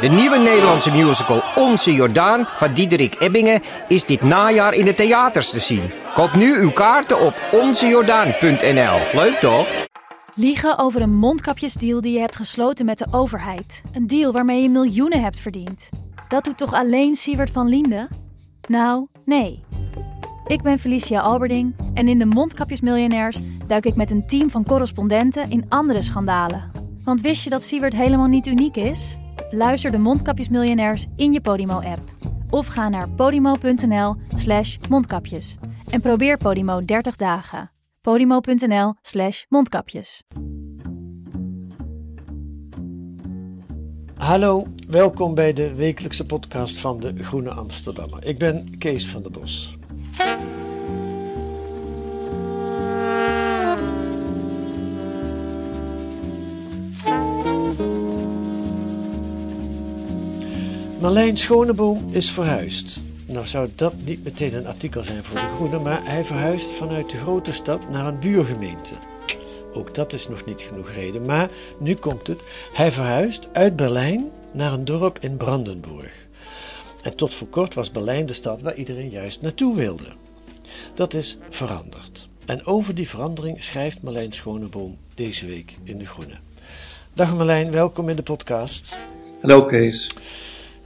De nieuwe Nederlandse musical Onze Jordaan van Diederik Ebbingen is dit najaar in de theaters te zien. Koop nu uw kaarten op onzejordaan.nl. Leuk toch? Liegen over een mondkapjesdeal die je hebt gesloten met de overheid. Een deal waarmee je miljoenen hebt verdiend. Dat doet toch alleen Siewert van Liende? Nou, nee. Ik ben Felicia Alberding en in de Mondkapjesmiljonairs duik ik met een team van correspondenten in andere schandalen. Want wist je dat Siewert helemaal niet uniek is? Luister de Mondkapjesmiljonairs in je Podimo-app. Of ga naar podimo.nl slash mondkapjes. En probeer Podimo 30 dagen. podimo.nl slash mondkapjes. Hallo, welkom bij de wekelijkse podcast van de Groene Amsterdammer. Ik ben Kees van der Bos. Marlijn Schoneboom is verhuisd. Nou zou dat niet meteen een artikel zijn voor de Groene, maar hij verhuist vanuit de grote stad naar een buurgemeente. Ook dat is nog niet genoeg reden, maar nu komt het. Hij verhuist uit Berlijn naar een dorp in Brandenburg. En tot voor kort was Berlijn de stad waar iedereen juist naartoe wilde. Dat is veranderd. En over die verandering schrijft Marlijn Schoneboom deze week in De Groene. Dag Marlijn, welkom in de podcast. Hallo Kees.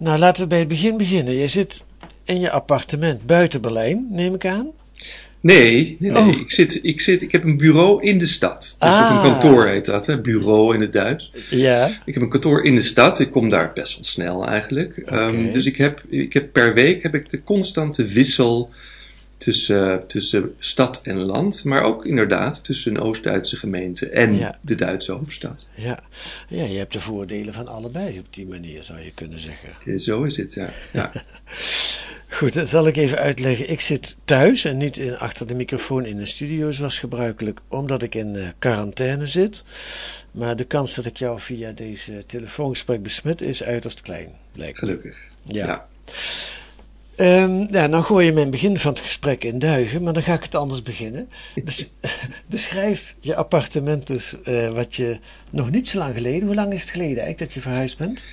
Nou, laten we bij het begin beginnen. Je zit in je appartement buiten Berlijn, neem ik aan. Nee, nee, nee. Oh. Ik, zit, ik, zit, ik heb een bureau in de stad. Dus Ah. een kantoor heet dat, hè? bureau in het Duits. Ja. Ik heb een kantoor in de stad. Ik kom daar best wel snel eigenlijk. Ehm, dus ik heb, ik heb per week heb ik de constante wissel tussen, tussen stad en land. Maar ook inderdaad tussen een Oost-Duitse gemeente en Ja. de Duitse hoofdstad. Ja. ja, je hebt de voordelen van allebei op die manier, zou je kunnen zeggen. Eh, Zo is het, ja. ja. Goed, dat zal ik even uitleggen. Ik zit thuis en niet in, achter de microfoon in de studio zoals gebruikelijk, omdat ik in eh, quarantaine zit. Maar de kans dat ik jou via deze telefoongesprek besmet is uiterst klein, blijkt me. Gelukkig. Ja. ja. Ehm, ja, nou gooi je mijn begin van het gesprek in duigen, maar dan ga ik het anders beginnen. Bes- beschrijf je appartement dus, eh, wat je nog niet zo lang geleden, hoe lang is het geleden eigenlijk dat je verhuisd bent?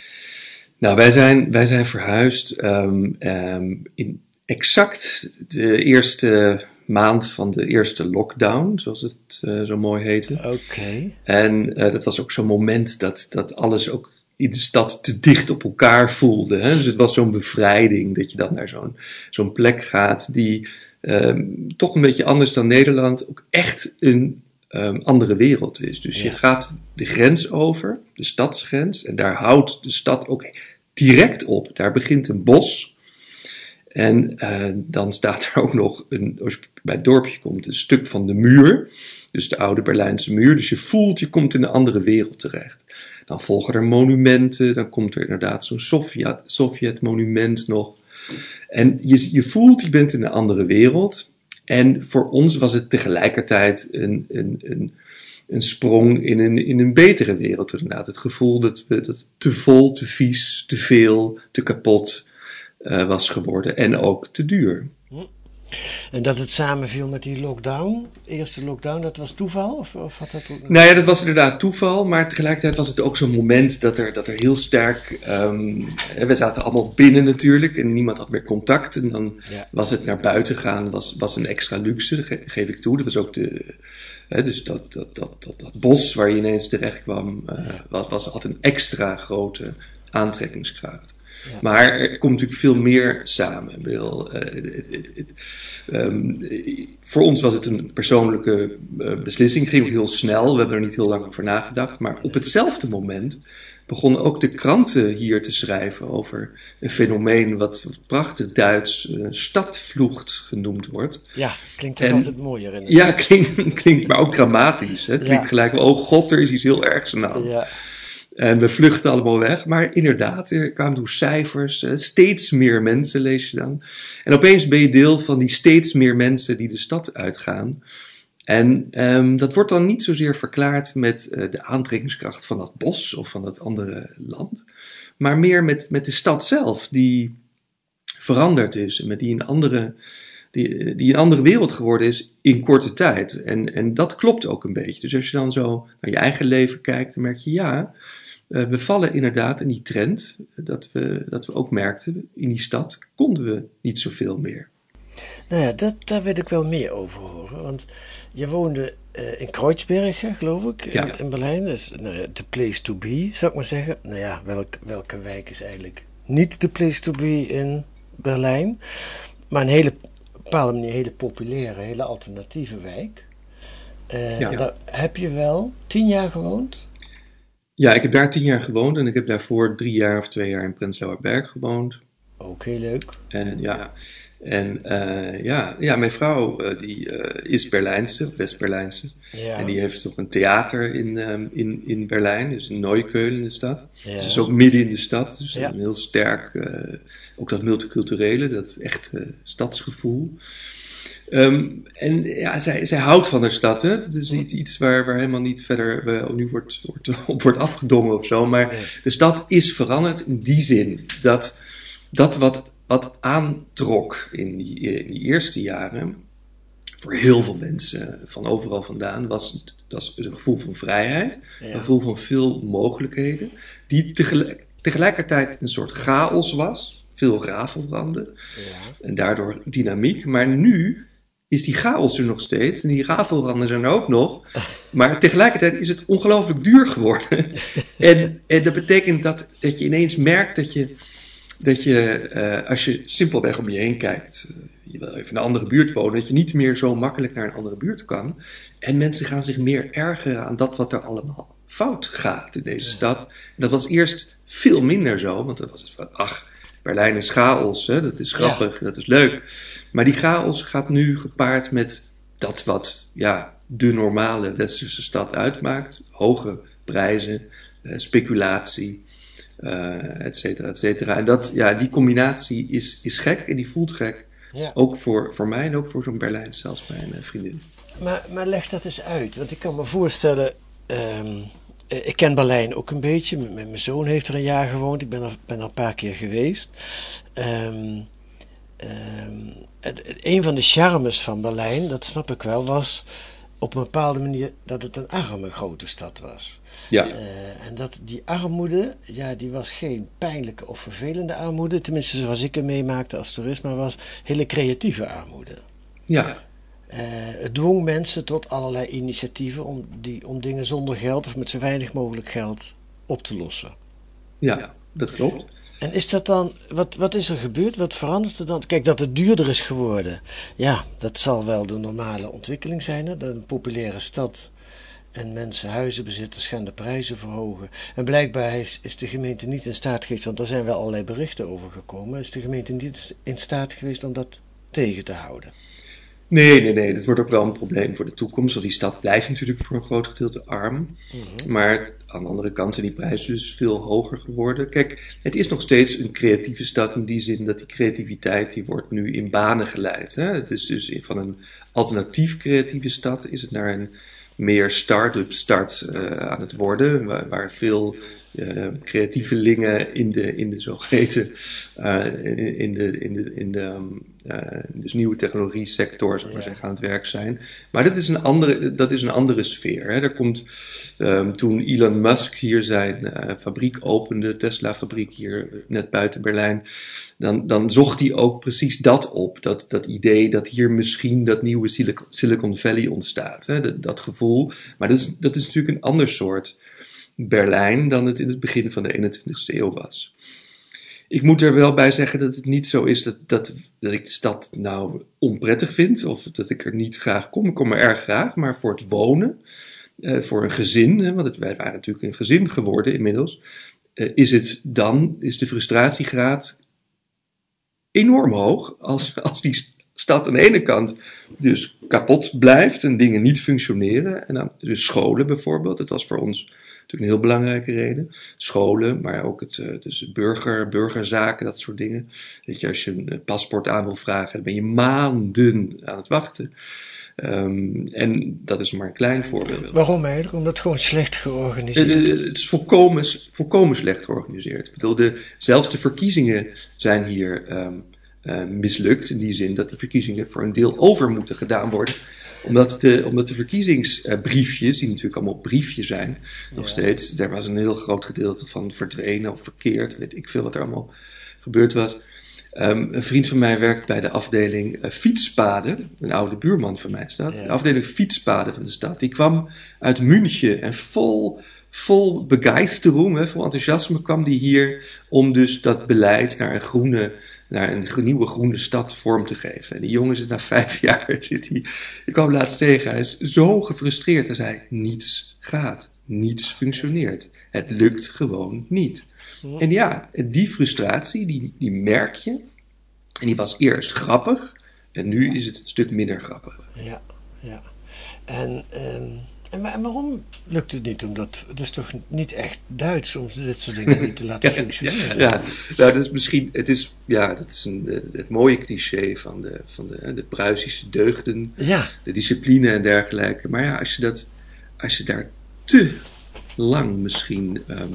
Nou, wij zijn, wij zijn verhuisd ehm, ehm, in exact de eerste maand van de eerste lockdown, zoals het eh, zo mooi heette. Oké. En eh, dat was ook zo'n moment dat, dat alles ook in de stad te dicht op elkaar voelde. Hè? Dus het was zo'n bevrijding dat je dan naar zo'n zo'n plek gaat die ehm, toch een beetje anders dan Nederland ook echt een ehm, andere wereld is. Dus je gaat de grens over, de stadsgrens, en daar houdt de stad ook direct op. Daar begint een bos. En eh, dan staat er ook nog, een, als je bij het dorpje komt, een stuk van de muur. Dus de oude Berlijnse muur. Dus je voelt, je komt in een andere wereld terecht. Dan volgen er monumenten. Dan komt er inderdaad zo'n Sovjet- Sovjet-monument nog. En je, je voelt, je bent in een andere wereld. En voor ons was het tegelijkertijd een, een, een, een sprong in een, in een betere wereld. Inderdaad. Het gevoel dat, we, dat te vol, te vies, te veel, te kapot eh, was geworden. En ook te duur. En dat het samenviel met die lockdown, eerste lockdown, dat was toeval? Of, of had dat ook... Nou ja, dat was inderdaad toeval, maar tegelijkertijd was het ook zo'n moment dat er, dat er heel sterk. ehm, we zaten allemaal binnen natuurlijk en niemand had meer contact. En dan Ja. was het naar buiten gaan, was, was een extra luxe, dat ge- geef ik toe. Dat was ook de. Hè, dus dat, dat, dat, dat, dat bos waar je ineens terecht kwam, eh, was, was altijd een extra grote aantrekkingskracht. Ja. Maar er komt natuurlijk veel meer samen. Ik bedoel, eh, ehm, voor ons was het een persoonlijke eh, beslissing. Het ging ook heel snel. We hebben er niet heel lang over nagedacht. Maar op hetzelfde moment begonnen ook de kranten hier te schrijven over een fenomeen wat prachtig Duits stadvlucht genoemd wordt. Ja, klinkt En- altijd mooier in. Ja, klinkt, klinkt maar ook dramatisch. Hè? Het klinkt gelijk, oh god, er is iets heel ergs aan de hand. Ja, En we vluchten allemaal weg. Maar inderdaad, er kwamen door cijfers. eh, steeds meer mensen lees je dan. En opeens ben je deel van die steeds meer mensen die de stad uitgaan. En ehm, dat wordt dan niet zozeer verklaard met eh, de aantrekkingskracht van dat bos of van dat andere land. Maar meer met, met de stad zelf, die veranderd is. En met die een andere, die, die een andere wereld geworden is in korte tijd. En, en dat klopt ook een beetje. Dus als je dan zo naar je eigen leven kijkt, dan merk je ja, uh, we vallen inderdaad in die trend dat we, dat we ook merkten, in die stad konden we niet zoveel meer. Nou ja, dat, daar wil ik wel meer over horen. Want je woonde uh, in Kreuzberg, geloof ik, in, in, Berlijn. Dat is nou, the place to be, zou ik maar zeggen. Nou ja, welk, welke wijk is eigenlijk niet de place to be in Berlijn? Maar een hele, op een bepaalde manier hele populaire, hele alternatieve wijk. Uh, ja. Daar heb je wel tien jaar gewoond? Ja, ik heb daar tien jaar gewoond en ik heb daarvoor drie jaar of twee jaar in Prenzlauer Berg gewoond. Ook heel leuk. En ja, en uh, ja, ja, mijn vrouw uh, die uh, is Berlijnse, West-Berlijnse. Ja. En die heeft ook een theater in, um, in, in Berlijn, dus in Neukölln in de stad. Ja. Dus is ook midden in de stad. Dus ja. een heel sterk, ook dat multiculturele, dat echt stadsgevoel. Um, en ja, zij, zij houdt van haar stad. Hè? Dat is niet iets waar, waar helemaal niet verder uh, nu wordt, wordt, op wordt afgedongen of zo. Maar nee. de stad is veranderd in die zin dat dat wat, wat aantrok in die, in die eerste jaren voor heel veel mensen van overal vandaan was, was een gevoel van vrijheid, ja. een gevoel van veel mogelijkheden, die tegelijk, tegelijkertijd een soort chaos was, veel rafelbranden ja. en daardoor dynamiek. Maar nu is die chaos er nog steeds. En die rafelranden zijn er ook nog. Maar tegelijkertijd is het ongelooflijk duur geworden. en, en dat betekent dat, dat je ineens merkt dat je, dat je uh, als je simpelweg om je heen kijkt, uh, je wil even in een andere buurt wonen, dat je niet meer zo makkelijk naar een andere buurt kan. En mensen gaan zich meer ergeren aan dat wat er allemaal fout gaat in deze stad. En dat was eerst veel minder zo, want dat was het van, ach, Berlijn is chaos, hè? dat is grappig, ja. dat is leuk. Maar die chaos gaat nu gepaard met dat wat ja, de normale westerse stad uitmaakt. Hoge prijzen, uh, speculatie, uh, et cetera, et cetera. En dat, ja, die combinatie is, is gek en die voelt gek. Ja. Ook voor, voor mij en ook voor zo'n Berlijn, zelfs mijn uh, vriendin. Maar, maar leg dat eens uit, want ik kan me voorstellen... Um ik ken Berlijn ook een beetje. M mijn zoon heeft er een jaar gewoond. Ik ben er, ben er een paar keer geweest. Um, um, een van de charmes van Berlijn, dat snap ik wel, was op een bepaalde manier dat het een arme grote stad was. Ja. Uh, en dat die armoede, ja, die was geen pijnlijke of vervelende armoede, tenminste zoals ik hem meemaakte als toerist, maar was hele creatieve armoede. Ja. Uh, het dwong mensen tot allerlei initiatieven om, die, om dingen zonder geld of met zo weinig mogelijk geld op te lossen. Ja, dat klopt. En is dat dan, wat, wat is er gebeurd? Wat verandert er dan? Kijk, dat het duurder is geworden. Ja, dat zal wel de normale ontwikkeling zijn. Hè? Een populaire stad en mensen huizenbezitters gaan de prijzen verhogen. En blijkbaar is, is de gemeente niet in staat geweest, want er zijn wel allerlei berichten over gekomen, is de gemeente niet in staat geweest om dat tegen te houden. Nee, nee, nee. Dat wordt ook wel een probleem voor de toekomst. Want die stad blijft natuurlijk voor een groot gedeelte arm. Mm -hmm. Maar aan de andere kant zijn die prijzen dus veel hoger geworden. Kijk, het is nog steeds een creatieve stad in die zin dat die creativiteit die wordt nu in banen geleid. Hè? Het is dus van een alternatief creatieve stad is het naar een meer start-up start uh, aan het worden. Waar, waar veel uh, creatievelingen in de, in de zogeheten, uh, in, in, de, in de, in de um, uh, dus nieuwe technologie sector, zou ik maar zeggen, aan het werk zijn. Maar dat is een andere, dat is een andere sfeer. Hè. Er komt, um, toen Elon Musk hier zijn fabriek opende, Tesla fabriek hier net buiten Berlijn, dan, dan zocht hij ook precies dat op. Dat, dat idee dat hier misschien dat nieuwe Silicon, Silicon Valley ontstaat. Hè. Dat, dat gevoel. Maar dat is, dat is natuurlijk een ander soort Berlijn dan het in het begin van de 21ste eeuw was. Ik moet er wel bij zeggen dat het niet zo is dat, dat, dat ik de stad nou onprettig vind of dat ik er niet graag kom. Ik kom er erg graag, maar voor het wonen, uh, voor een gezin, hè, want het, wij waren natuurlijk een gezin geworden inmiddels, uh, is het dan, is de frustratiegraad enorm hoog als, als die stad aan de ene kant dus kapot blijft en dingen niet functioneren. En dan, dus scholen bijvoorbeeld, dat was voor ons natuurlijk een heel belangrijke reden. Scholen, maar ook het, uh, dus burger, burgerzaken, dat soort dingen. Weet je, als je een paspoort aan wil vragen, dan ben je maanden aan het wachten. Um, en dat is maar een klein voorbeeld. Waarom eigenlijk? Omdat het gewoon slecht georganiseerd is? Het, het is volkomen, volkomen slecht georganiseerd. Ik bedoel, de, zelfs de verkiezingen zijn hier um, uh, mislukt. In die zin dat die verkiezingen voor een deel over moeten gedaan worden omdat, de, omdat de verkiezingsbriefjes, die natuurlijk allemaal briefjes zijn, nog Ja. steeds, daar was een heel groot gedeelte van verdwenen of verkeerd, weet ik veel wat er allemaal gebeurd was. Ehm, een vriend van mij werkt bij de afdeling eh, fietspaden. Een oude buurman van mij. Ja. De afdeling fietspaden van de stad. Die kwam uit München en vol, vol begeistering, hè, vol enthousiasme kwam die hier om dus dat beleid naar een groene, naar een nieuwe groene stad vorm te geven. En die jongen zit na vijf jaar, zit hij, ik kwam laatst tegen, hij is zo gefrustreerd. Hij zei, niets gaat, niets functioneert. Het lukt gewoon niet. En ja, die frustratie, die, die merk je. En die was eerst grappig. En nu is het een stuk minder grappig. Ja, ja. En, ehm, en, wa- en waarom lukt het niet? Omdat het is toch niet echt Duits om dit soort dingen niet te laten functioneren? Ja, nou, dat is misschien, het is, ja, dat is een, het, mooie cliché van de, van de, de Pruisische deugden, Ja, de discipline en dergelijke. Maar ja, als je, dat, als je daar te lang misschien ehm,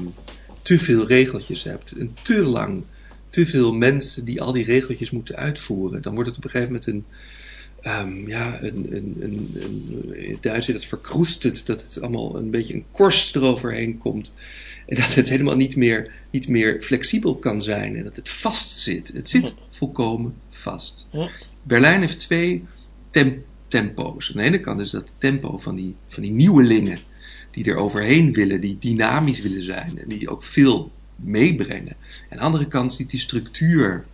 te veel regeltjes hebt, en te lang, te veel mensen die al die regeltjes moeten uitvoeren, dan wordt het op een gegeven moment een, ehm, ja, een, een, een, in het Duits het verkroestend, dat het allemaal een beetje een korst eroverheen komt. En dat het helemaal niet meer, niet meer flexibel kan zijn en dat het vast zit. Het zit volkomen vast. Ja. Berlijn heeft twee tem- tempo's. Aan de ene kant is dat tempo van die, van die nieuwelingen die er overheen willen, die dynamisch willen zijn en die ook veel meebrengen. Aan de andere kant zit die structuur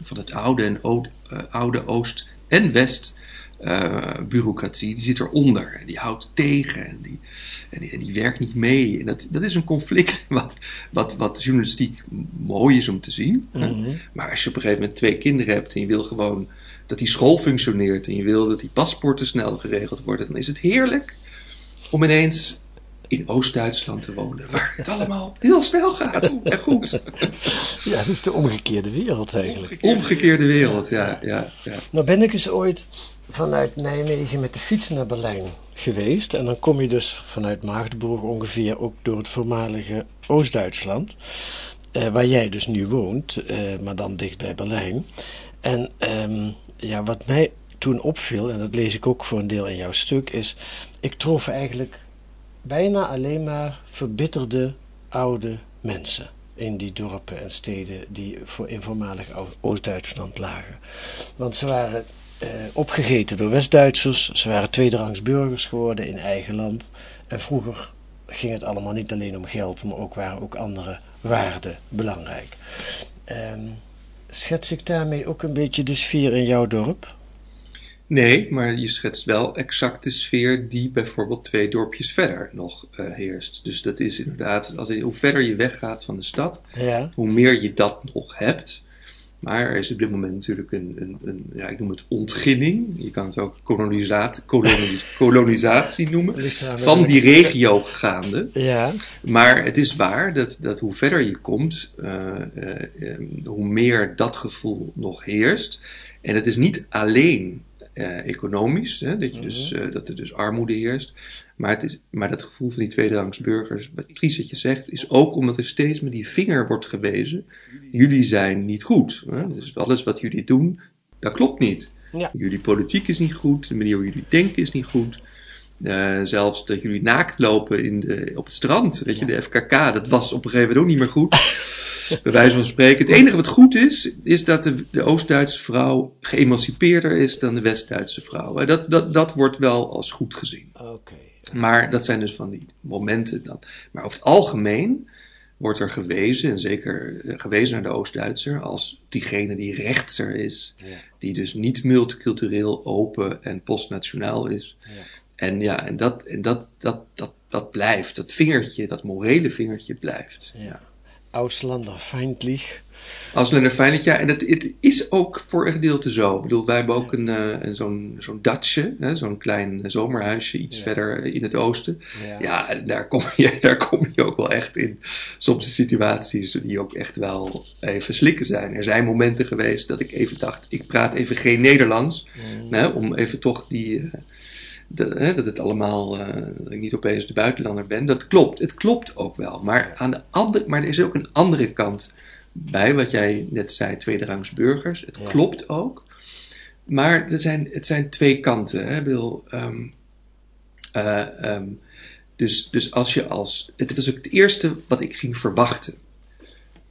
van het oude en eh, oude Oost- en West eh, bureaucratie, die zit eronder en die houdt tegen en die, en die, en die werkt niet mee. En dat, dat is een conflict wat, wat, wat journalistiek mooi is om te zien. Mhm. Maar als je op een gegeven moment twee kinderen hebt en je wil gewoon dat die school functioneert en je wil dat die paspoorten snel geregeld worden, dan is het heerlijk om ineens in Oost-Duitsland te wonen, waar het allemaal heel snel gaat en goed. ja, dat is de omgekeerde wereld eigenlijk. Omgekeerde wereld, ja, ja, ja. Nou ben ik eens ooit vanuit Nijmegen met de fiets naar Berlijn geweest. En dan kom je dus vanuit Magdeburg ongeveer ook door het voormalige Oost-Duitsland. eh, waar jij dus nu woont, eh, maar dan dicht bij Berlijn. En ehm, ja, wat mij toen opviel, en dat lees ik ook voor een deel in jouw stuk, is... Ik trof eigenlijk bijna alleen maar verbitterde oude mensen in die dorpen en steden die voor voormalig Oost-Duitsland lagen. Want ze waren eh, opgegeten door West-Duitsers, ze waren tweederangs burgers geworden in eigen land. En vroeger ging het allemaal niet alleen om geld, maar ook waren ook andere waarden belangrijk. Ehm, schets ik daarmee ook een beetje de sfeer in jouw dorp? Nee, maar je schetst wel exact de sfeer die bijvoorbeeld twee dorpjes verder nog eh, heerst. Dus dat is inderdaad, als, hoe verder je weggaat van de stad, Ja, hoe meer je dat nog hebt. Maar er is op dit moment natuurlijk een, een, een ja, ik noem het ontginning. Je kan het ook kolonisaat, kolonis- kolonisatie noemen. Van die regio gaande. Ja, Maar het is waar dat, dat hoe verder je komt, eh, eh, hoe meer dat gevoel nog heerst. En het is niet alleen eh, economisch, hè, dat, je dus, eh, dat er dus armoede heerst. Maar, het is, maar dat gevoel van die tweederangs burgers, wat precies wat je zegt, is ook omdat er steeds met die vinger wordt gewezen. Jullie zijn niet goed. Hè? Dus alles wat jullie doen, dat klopt niet. Ja. Jullie politiek is niet goed, de manier hoe jullie denken is niet goed. Eh, zelfs dat jullie naakt lopen in de, op het strand, weet je, de FKK, dat was op een gegeven moment ook niet meer goed. Bij wijze van spreken. Het enige wat goed is, is dat de, de Oost-Duitse vrouw geëmancipeerder is dan de West-Duitse vrouw. Dat, dat, dat wordt wel als goed gezien. oké. Maar dat zijn dus van die momenten dan. Maar over het algemeen wordt er gewezen, en zeker eh, gewezen naar de Oost-Duitser, als diegene die rechtser is. Ja. Die dus niet multicultureel, open en postnationaal is. Ja. En ja, en dat, en dat, dat, dat, dat blijft. Dat vingertje, dat morele vingertje blijft. Ja. Auslanderfeindlich. Ausländer Feindlich, ja, en het, het is ook voor een gedeelte zo. Ik bedoel, wij hebben ook een, eh, een zo'n zo'n datsje, hè, zo'n klein zomerhuisje iets Ja. verder in het oosten. Ja. Daar kom, je, daar kom je ook wel echt in. Soms situaties die ook echt wel even slikken zijn. Er zijn momenten geweest dat ik even dacht, ik praat even geen Nederlands. Mm. Hè, om even toch die, eh, hè, dat het allemaal, eh, dat ik niet opeens de buitenlander ben. Dat klopt, het klopt ook wel. Maar, aan de andere, maar er is ook een andere kant bij, wat jij net zei, tweederangs burgers. Het Ja. klopt ook. maar er zijn, het zijn twee kanten. Hè? Ik bedoel, ehm, eh, ehm, dus, dus als je als. Het was ook het eerste wat ik ging verwachten.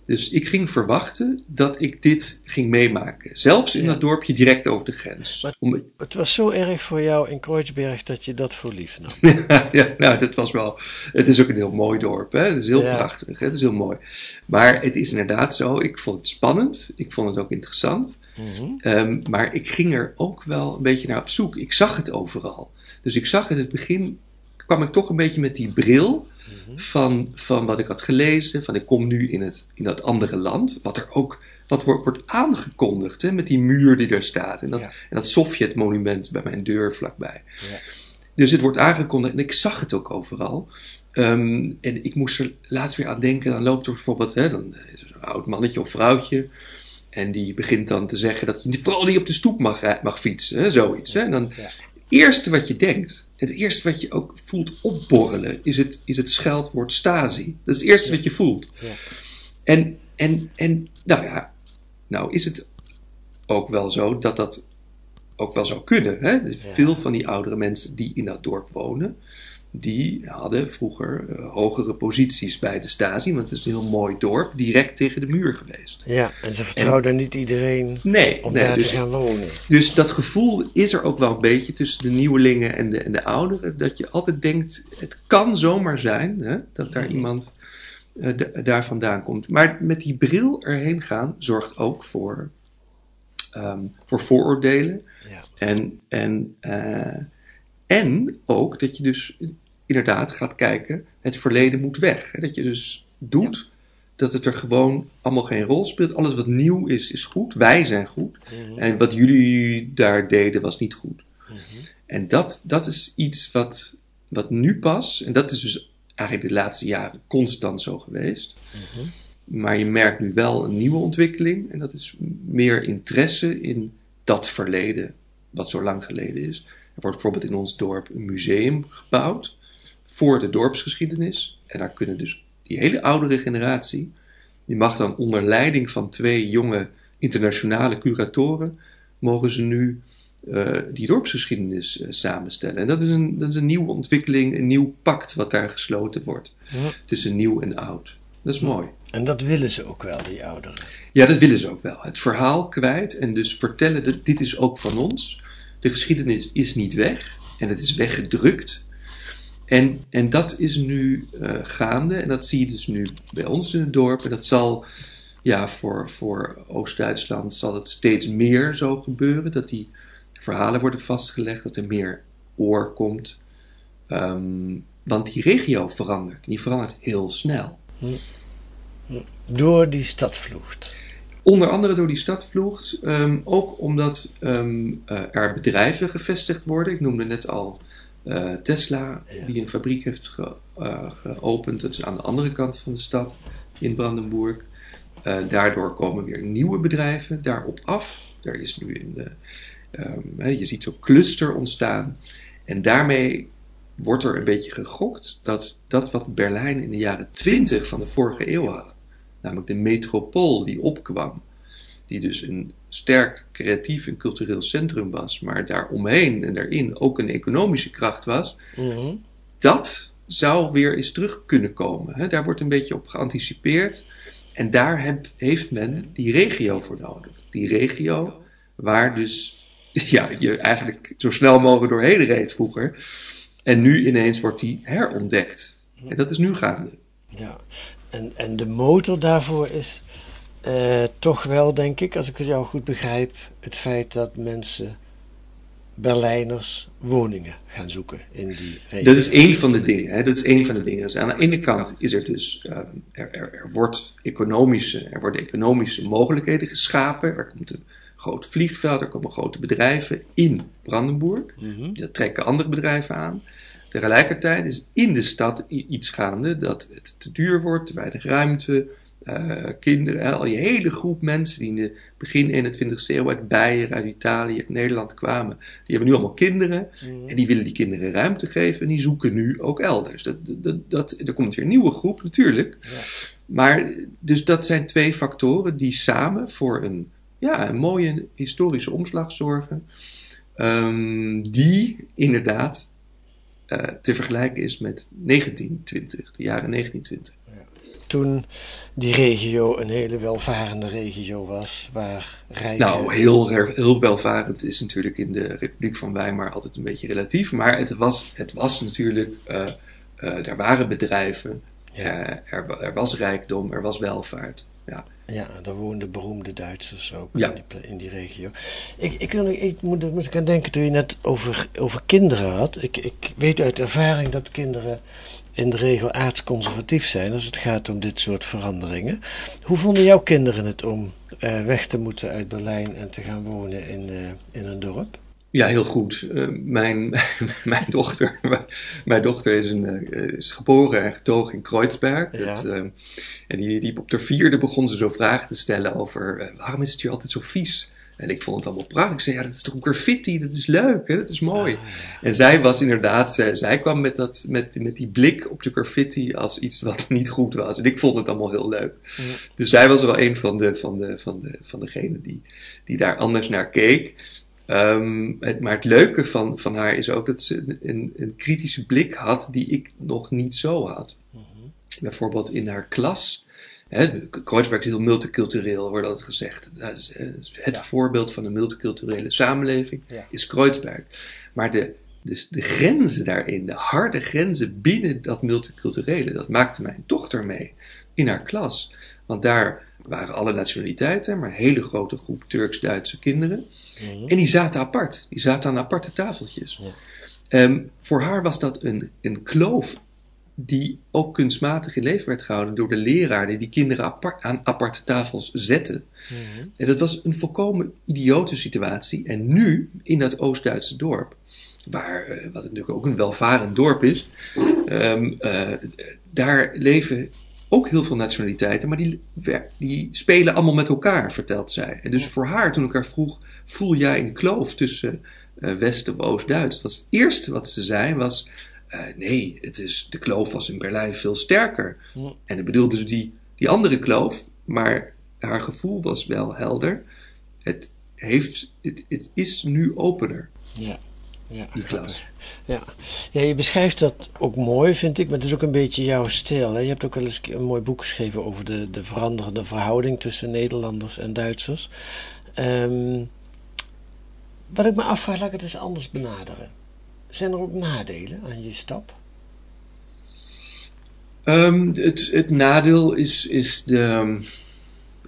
Dus ik ging verwachten dat ik dit ging meemaken. Zelfs in Ja. dat dorpje direct over de grens. Maar- Om, Het was zo erg voor jou in Kreuzberg dat je dat voor lief nam. ja, nou, dat was wel. Het is ook een heel mooi dorp. Hè? Het is heel Ja. prachtig. Hè? Het is heel mooi. Maar het is inderdaad zo. Ik vond het spannend. Ik vond het ook interessant. Mhm. Ehm, maar ik ging er ook wel een beetje naar op zoek. Ik zag het overal. Dus ik zag in het begin. kwam ik toch een beetje met die bril. Van, van wat ik had gelezen. Van ik kom nu in, het, in dat andere land. Wat er ook. Wat wordt, wordt aangekondigd. Hè? Met die muur die daar staat. En dat, Ja. en dat Sovjet-monument bij mijn deur vlakbij. Ja. Dus het wordt aangekondigd en ik zag het ook overal. Ehm, en ik moest er laatst weer aan denken. Dan loopt er bijvoorbeeld hè, dan is er zo'n oud mannetje of vrouwtje. En die begint dan te zeggen dat je vooral niet op de stoep mag, mag fietsen. Hè, zoiets. Hè. En dan, het eerste wat je denkt, het eerste wat je ook voelt opborrelen, is het, is het scheldwoord Stasi. Dat is het eerste Ja. wat je voelt. Ja. En, en, en nou ja, nou is het ook wel zo dat dat ook wel zou kunnen. Hè? Dus Ja. Veel van die oudere mensen die in dat dorp wonen, die hadden vroeger eh, hogere posities bij de Stasi, want het is een heel mooi dorp, direct tegen de muur geweest. Ja, en ze vertrouwden niet iedereen Nee, om nee daar dus, te gaan wonen. dus dat gevoel is er ook wel een beetje tussen de nieuwelingen en de, en de ouderen, dat je altijd denkt, het kan zomaar zijn hè, dat daar iemand eh, da- daar vandaan komt. Maar met die bril erheen gaan zorgt ook voor, ehm, voor vooroordelen. Ja. En, en, eh, en ook dat je dus inderdaad gaat kijken, het verleden moet weg. Dat je dus doet dat het er gewoon allemaal geen rol speelt. Alles wat nieuw is, is goed. Wij zijn goed. Mhm. En wat jullie daar deden, was niet goed. Mhm. En dat, dat is iets wat, wat nu pas, en dat is dus eigenlijk de laatste jaren constant zo geweest. Mhm. Maar je merkt nu wel een nieuwe ontwikkeling. En dat is meer interesse in dat verleden, wat zo lang geleden is. Wordt bijvoorbeeld in ons dorp een museum gebouwd voor de dorpsgeschiedenis. En daar kunnen dus die hele oudere generatie, die mag dan onder leiding van twee jonge internationale curatoren, mogen ze nu eh, die dorpsgeschiedenis eh, samenstellen. En dat is, een, dat is een nieuwe ontwikkeling, een nieuw pact wat daar gesloten wordt Ja. tussen nieuw en oud. Dat is mooi. En dat willen ze ook wel, die ouderen. Ja, dat willen ze ook wel. Het verhaal kwijt en dus vertellen dat dit is ook van ons. De geschiedenis is niet weg en het is weggedrukt. En, en dat is nu eh, gaande en dat zie je dus nu bij ons in het dorp. En dat zal, ja, voor, voor Oost-Duitsland zal het steeds meer zo gebeuren. Dat die verhalen worden vastgelegd, dat er meer oor komt. Ehm, want die regio verandert. Die verandert heel snel. Door die stadvloed. Onder andere door die stadvloed, ehm, ook omdat ehm, eh, er bedrijven gevestigd worden. Ik noemde net al eh, Tesla, Ja. die een fabriek heeft ge- eh, geopend. Dat is aan de andere kant van de stad in Brandenburg. Daardoor komen weer nieuwe bedrijven daarop af. Er is nu een, eh, ehm, je ziet zo'n cluster ontstaan. En daarmee wordt er een beetje gegokt dat dat wat Berlijn in de jaren 20 van de vorige eeuw had, namelijk de metropool die opkwam, die dus een sterk creatief en cultureel centrum was, maar daaromheen en daarin ook een economische kracht was, Mhm. dat zou weer eens terug kunnen komen. Hè? Daar wordt een beetje op geanticipeerd. En daar heb- heeft men die regio voor nodig. Die regio waar dus ja, je eigenlijk zo snel mogelijk doorheen reed vroeger. En nu ineens wordt die herontdekt. En dat is nu gaande. Ja. En, en de motor daarvoor is eh, toch wel, denk ik, als ik het jou goed begrijp, het feit dat mensen, Berlijners, woningen gaan zoeken in die regio. Dat is één van de dingen. Hè? Dat is één van de dingen. Dus aan de ene kant is er dus, ehm, er, er, er, wordt economische, er worden economische mogelijkheden geschapen. Er komt een groot vliegveld, er komen grote bedrijven in Brandenburg. Mhm. Dat trekken andere bedrijven aan. Tegelijkertijd is in de stad iets gaande dat het te duur wordt, te weinig ruimte. eh, kinderen, al je hele groep mensen die in de begin 21ste eeuw uit Beieren, uit Italië, uit Nederland kwamen, die hebben nu allemaal kinderen. Mhm. En die willen die kinderen ruimte geven en die zoeken nu ook elders. Dat, dat, dat, er komt weer een nieuwe groep, natuurlijk. Ja. Maar dus dat zijn twee factoren die samen voor een ja, een mooie historische omslag zorgen. ehm, die inderdaad eh, te vergelijken is met 1920, de jaren 1920. Toen die regio een hele welvarende regio was, waar rijke... Nou, heel, heel welvarend is natuurlijk in de Republiek van Weimar altijd een beetje relatief. Maar het was, het was natuurlijk, eh, eh, er waren bedrijven, Ja. eh, er, wa- er was rijkdom, er was welvaart. Ja. Ja, daar woonden beroemde Duitsers ook Ja. in, die, in die regio. Ik, ik, wil, ik moet, daar moet ik aan denken toen je net over, over kinderen had. Ik, ik weet uit ervaring dat kinderen in de regel aardsconservatief zijn als het gaat om dit soort veranderingen. Hoe vonden jouw kinderen het om eh, weg te moeten uit Berlijn en te gaan wonen in, eh, in een dorp? Ja, heel goed. Eh, mijn, mijn, dochter, mijn dochter is, een, eh, is geboren en getogen in Kreuzberg. Ja. Eh, en die, die op de vierde begon ze zo vragen te stellen over waarom is het hier altijd zo vies? En ik vond het allemaal prachtig. Ik zei, ja, dat is toch graffiti, dat is leuk, hè? dat is mooi. En zij was inderdaad, zij, zij kwam met, dat, met, met die blik op de graffiti als iets wat niet goed was. En ik vond het allemaal heel leuk. Dus zij was wel een van, de, van, de, van, de, van degenen die, die daar anders naar keek. Ehm, het, maar het leuke van, van haar is ook dat ze een, een, kritische blik had die ik nog niet zo had. Bijvoorbeeld in haar klas. Hè, Kreuzberg is heel multicultureel, wordt altijd gezegd. Dat is, eh, het Ja. voorbeeld van een multiculturele samenleving Ja. is Kreuzberg. Maar de, dus de grenzen daarin, de harde grenzen binnen dat multiculturele, dat maakte mijn dochter mee in haar klas. Want daar waren alle nationaliteiten, maar een hele grote groep Turks-Duitse kinderen. En die zaten apart. Die zaten aan aparte tafeltjes. Ehm, voor haar was dat een, een kloof die ook kunstmatig in leven werd gehouden door de leraar die die kinderen apart, aan aparte tafels zette. En dat was een volkomen idiote situatie. En nu, in dat Oost-Duitse dorp, waar, eh, wat natuurlijk ook een welvarend dorp is, ehm, eh, daar leven ook heel veel nationaliteiten, maar die, die spelen allemaal met elkaar, vertelt zij. En dus voor haar, toen ik haar vroeg, voel jij een kloof tussen eh, West- en Oost-Duits? Was het eerste wat ze zei was, eh, nee, het is, de kloof was in Berlijn veel sterker. Ja. En dan bedoelde ze die, die andere kloof, maar haar gevoel was wel helder. Het, heeft, het, het is nu opener, Ja. Ja, die klas. Ja. ja, je beschrijft dat ook mooi, vind ik, maar het is ook een beetje jouw stijl. Hè? Je hebt ook wel eens een mooi boek geschreven over de, de veranderende verhouding tussen Nederlanders en Duitsers. Ehm, wat ik me afvraag, laat ik het eens anders benaderen. Zijn er ook nadelen aan je stap? Ehm, het, het nadeel is, is de.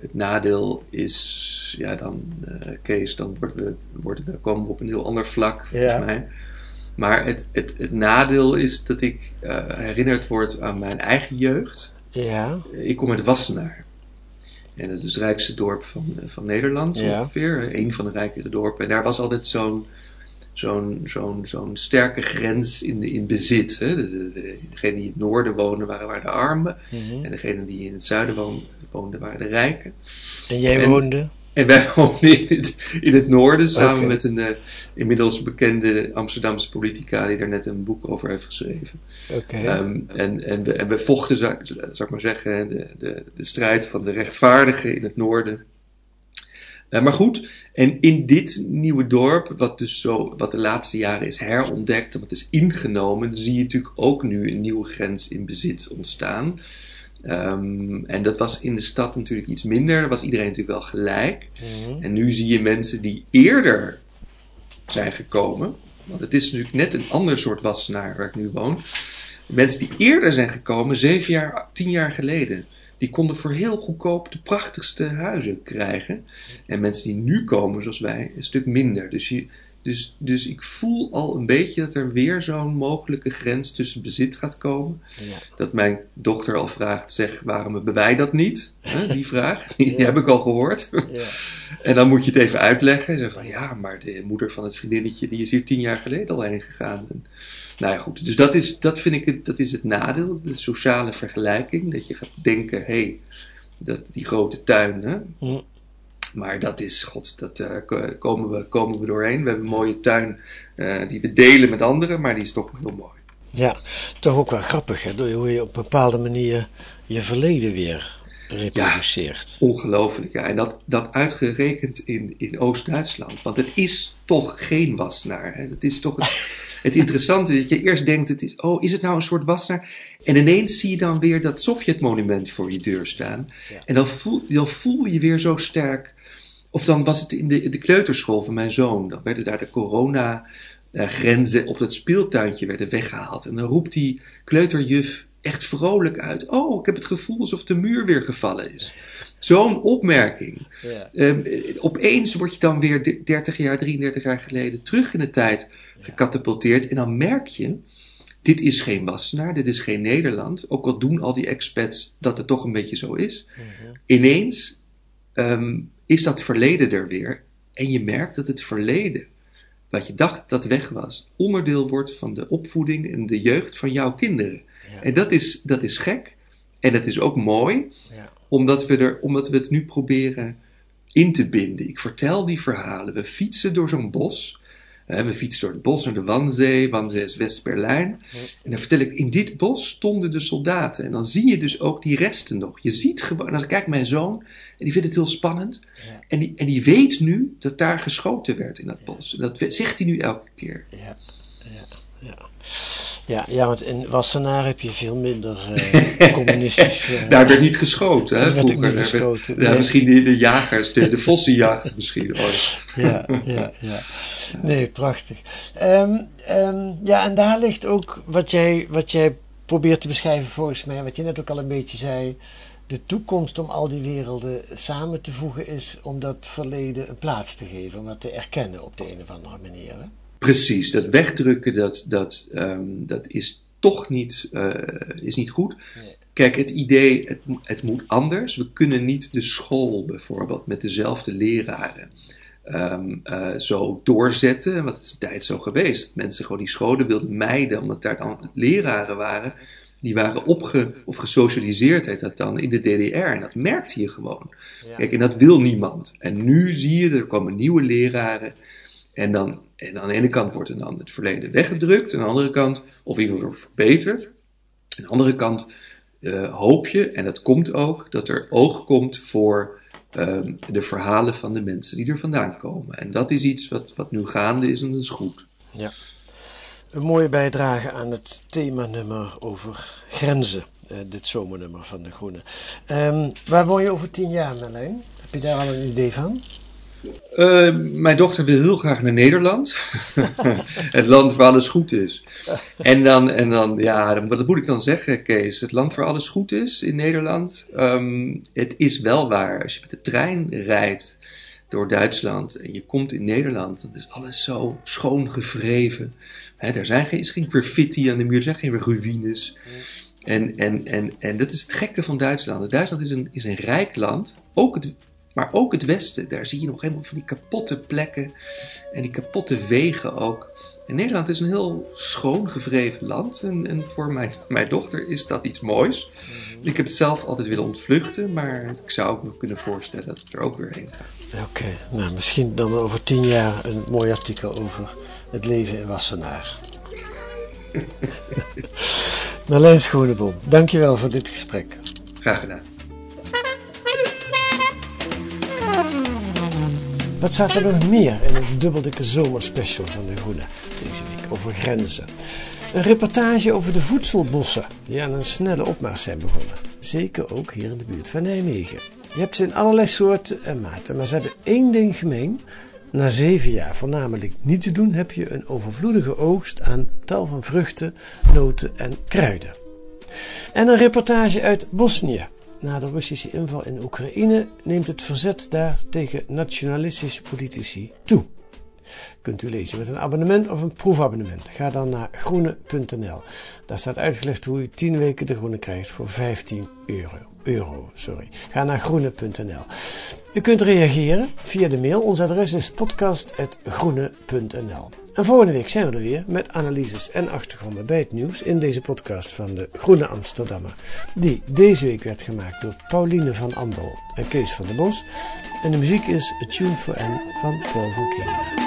Het nadeel is, ja, dan, eh, Kees, dan worden we, worden we, komen we op een heel ander vlak, volgens Ja. mij. Maar het, het, het nadeel is dat ik eh, herinnerd word aan mijn eigen jeugd. Ja, Ik kom uit Wassenaar. En dat is het rijkste dorp van, eh, van Nederland Ja. ongeveer. Een van de rijkere dorpen. En daar was altijd zo'n zo'n zo'n zo'n sterke grens in, in bezit. Hè? De, de, de- degenen die in het noorden woonden waren, waren de armen. Mhm. En degenen die in het zuiden woon- woonden waren de rijken. En jij En- woonde? En wij woonden in het, in het noorden samen met een eh, inmiddels bekende Amsterdamse politica die daar net een boek over heeft geschreven. Oké. Ehm, en, en, we, en we vochten, zou, zou ik maar zeggen, de, de, de strijd van de rechtvaardigen in het noorden. Eh, maar goed, en in dit nieuwe dorp, wat dus zo, wat de laatste jaren is herontdekt en wat is ingenomen, zie je natuurlijk ook nu een nieuwe grens in bezit ontstaan. Ehm, en dat was in de stad natuurlijk iets minder, daar was iedereen natuurlijk wel gelijk. Mhm. En nu zie je mensen die eerder zijn gekomen. Want het is natuurlijk net een ander soort wassenaar waar ik nu woon. Mensen die eerder zijn gekomen, zeven jaar, tien jaar geleden. Die konden voor heel goedkoop de prachtigste huizen krijgen. En mensen die nu komen, zoals wij, een stuk minder. Dus, je, dus, dus ik voel al een beetje dat er weer zo'n mogelijke grens tussen bezit gaat komen. Ja. Dat mijn dochter al vraagt, zeg, waarom hebben wij dat niet? Die vraag, die Ja. heb ik al gehoord. Ja. En dan moet je het even uitleggen. Zeg van ja, maar de moeder van het vriendinnetje die is hier tien jaar geleden al heen gegaan. En, nou ja, goed. Dus dat is, dat vind ik het, dat is het nadeel, de sociale vergelijking. Dat je gaat denken, hé, hey, dat die grote tuin, hè. Maar dat is, god, dat eh, ko- komen, we, komen we doorheen. We hebben een mooie tuin eh, die we delen met anderen, maar die is toch heel mooi. Ja, toch ook wel grappig, hè? Hoe je op een bepaalde manier je verleden weer reproduceert. Ongelooflijk, ja. En dat, dat uitgerekend in, in Oost-Duitsland. Want het is toch geen wassenaar. Hè? Het is toch het, het interessante dat je eerst denkt, het is, oh, is het nou een soort wassenaar? En ineens zie je dan weer dat Sovjet-monument voor je deur staan. Ja. En dan voel, dan voel je weer zo sterk. Of dan was het in de, in de kleuterschool van mijn zoon. Dan werden daar de corona-grenzen op dat speeltuintje werden weggehaald. En dan roept die kleuterjuf echt vrolijk uit. Oh, ik heb het gevoel alsof de muur weer gevallen is. Zo'n opmerking. Ja. Ehm, eh, opeens word je dan weer de- 30 jaar, 33 jaar geleden terug in de tijd gecatapulteerd. En dan merk je, dit is geen Wassenaar, dit is geen Nederland. Ook al doen al die expats dat het toch een beetje zo is. Mhm. Ineens ehm, is dat verleden er weer. En je merkt dat het verleden, wat je dacht dat weg was, onderdeel wordt van de opvoeding en de jeugd van jouw kinderen. Ja. En dat is, dat is gek. En dat is ook mooi Ja. omdat we, er, omdat we het nu proberen in te binden. Ik vertel die verhalen. We fietsen door zo'n bos. We fietsen door het bos naar de Wannsee. Wannsee is West-Berlijn. En dan vertel ik, in dit bos stonden de soldaten. En dan zie je dus ook die resten nog. Je ziet gewoon, dan kijkt mijn zoon en die vindt het heel spannend. Ja. En, die, en die weet nu dat daar geschoten werd in dat bos. En dat zegt hij nu elke keer. Ja, ja, ja. Ja, ja, want in Wassenaar heb je veel minder eh communistisch. eh, Daar werd niet geschoten, hè, werd vroeger. niet werd- ja, misschien de, de jagers, de, de vossenjacht misschien ooit. ja, ja, ja. Nee, prachtig. Ehm, ehm, ja, en daar ligt ook wat jij, wat jij probeert te beschrijven volgens mij, wat je net ook al een beetje zei. De toekomst om al die werelden samen te voegen is om dat verleden een plaats te geven, om dat te erkennen op de een of andere manier. Hè? Precies, dat wegdrukken, dat, dat, ehm, dat is toch niet, eh, is niet goed. Nee. Kijk, het idee, het, het moet anders. We kunnen niet de school bijvoorbeeld met dezelfde leraren ehm, eh, zo doorzetten. Want het is een tijd zo geweest. Dat mensen gewoon die scholen wilden mijden, omdat daar dan leraren waren. Die waren opge, of gesocialiseerd, heet dat dan, in de DDR. En dat merkte je gewoon. Ja. Kijk, en dat wil niemand. En nu zie je, er komen nieuwe leraren. En dan, en aan de ene kant wordt er dan het verleden weggedrukt. En aan de andere kant, of in ieder geval wordt verbeterd. Aan de andere kant eh, hoop je, en dat komt ook, dat er oog komt voor ehm, de verhalen van de mensen die er vandaan komen. En dat is iets wat, wat nu gaande is en dat is goed. Een mooie bijdrage aan het themanummer over grenzen, eh, dit zomernummer van De Groene. Ehm, waar woon je over tien jaar, Merlijn? Heb je daar al een idee van? Eh, mijn dochter wil heel graag naar Nederland. het land waar alles goed is. En dan, en dan ja, wat moet ik dan zeggen, Kees? Het land waar alles goed is in Nederland. Ehm, het is wel waar. Als je met de trein rijdt door Duitsland en je komt in Nederland, dan is alles zo schoon gevreven. Hè, er zijn geen, is geen graffiti aan de muur, er zijn geen ruïnes. En, en, en, en dat is het gekke van Duitsland. Duitsland is een, is een rijk land, ook het, maar ook het Westen. Daar zie je nog helemaal van die kapotte plekken en die kapotte wegen ook. En Nederland is een heel schoon gevreven land. En, en voor mijn, mijn dochter is dat iets moois. Ik heb het zelf altijd willen ontvluchten, maar ik zou ook nog kunnen voorstellen dat ik er ook weer heen ga. Oké, nou misschien dan over tien jaar een mooi artikel over het leven in Wassenaar. Marlijn Schoneboom, dankjewel voor dit gesprek. Graag gedaan. Wat staat er nog meer in het dubbeldikke zomerspecial van De Groene deze week over grenzen? Een reportage over de voedselbossen die aan een snelle opmars zijn begonnen. Zeker ook hier in de buurt van Nijmegen. Je hebt ze in allerlei soorten en maten, maar ze hebben één ding gemeen. Na zeven jaar voornamelijk niet te doen, heb je een overvloedige oogst aan tal van vruchten, noten en kruiden. En een reportage uit Bosnië. Na de Russische inval in Oekraïne neemt het verzet daar tegen nationalistische politici toe. Kunt u lezen met een abonnement of een proefabonnement. Ga dan naar groene.nl. Daar staat uitgelegd hoe u 10 weken de groene krijgt voor 15 euro. Euro sorry. Ga naar groene.nl. U kunt reageren via de mail. Ons adres is podcast.groene.nl. En volgende week zijn we er weer met analyses en achtergronden bij het nieuws in deze podcast van de Groene Amsterdammer. Die deze week werd gemaakt door Pauline van Andel en Kees van der Bos. En de muziek is A Tune for N van Paul Kingma.